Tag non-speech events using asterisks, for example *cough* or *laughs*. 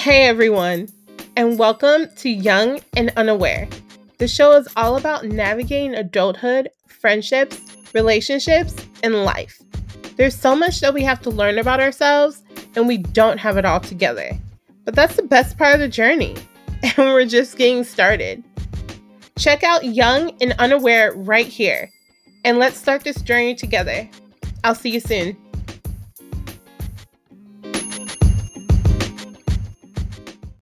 Hey everyone, and welcome to Young and Unaware. The show is all about navigating adulthood, friendships, relationships, and life. There's so much that we have to learn about ourselves, and we don't have it all together. But that's the best part of the journey, *laughs* and we're just getting started. Check out Young and Unaware right here, and let's start this journey together. I'll see you soon.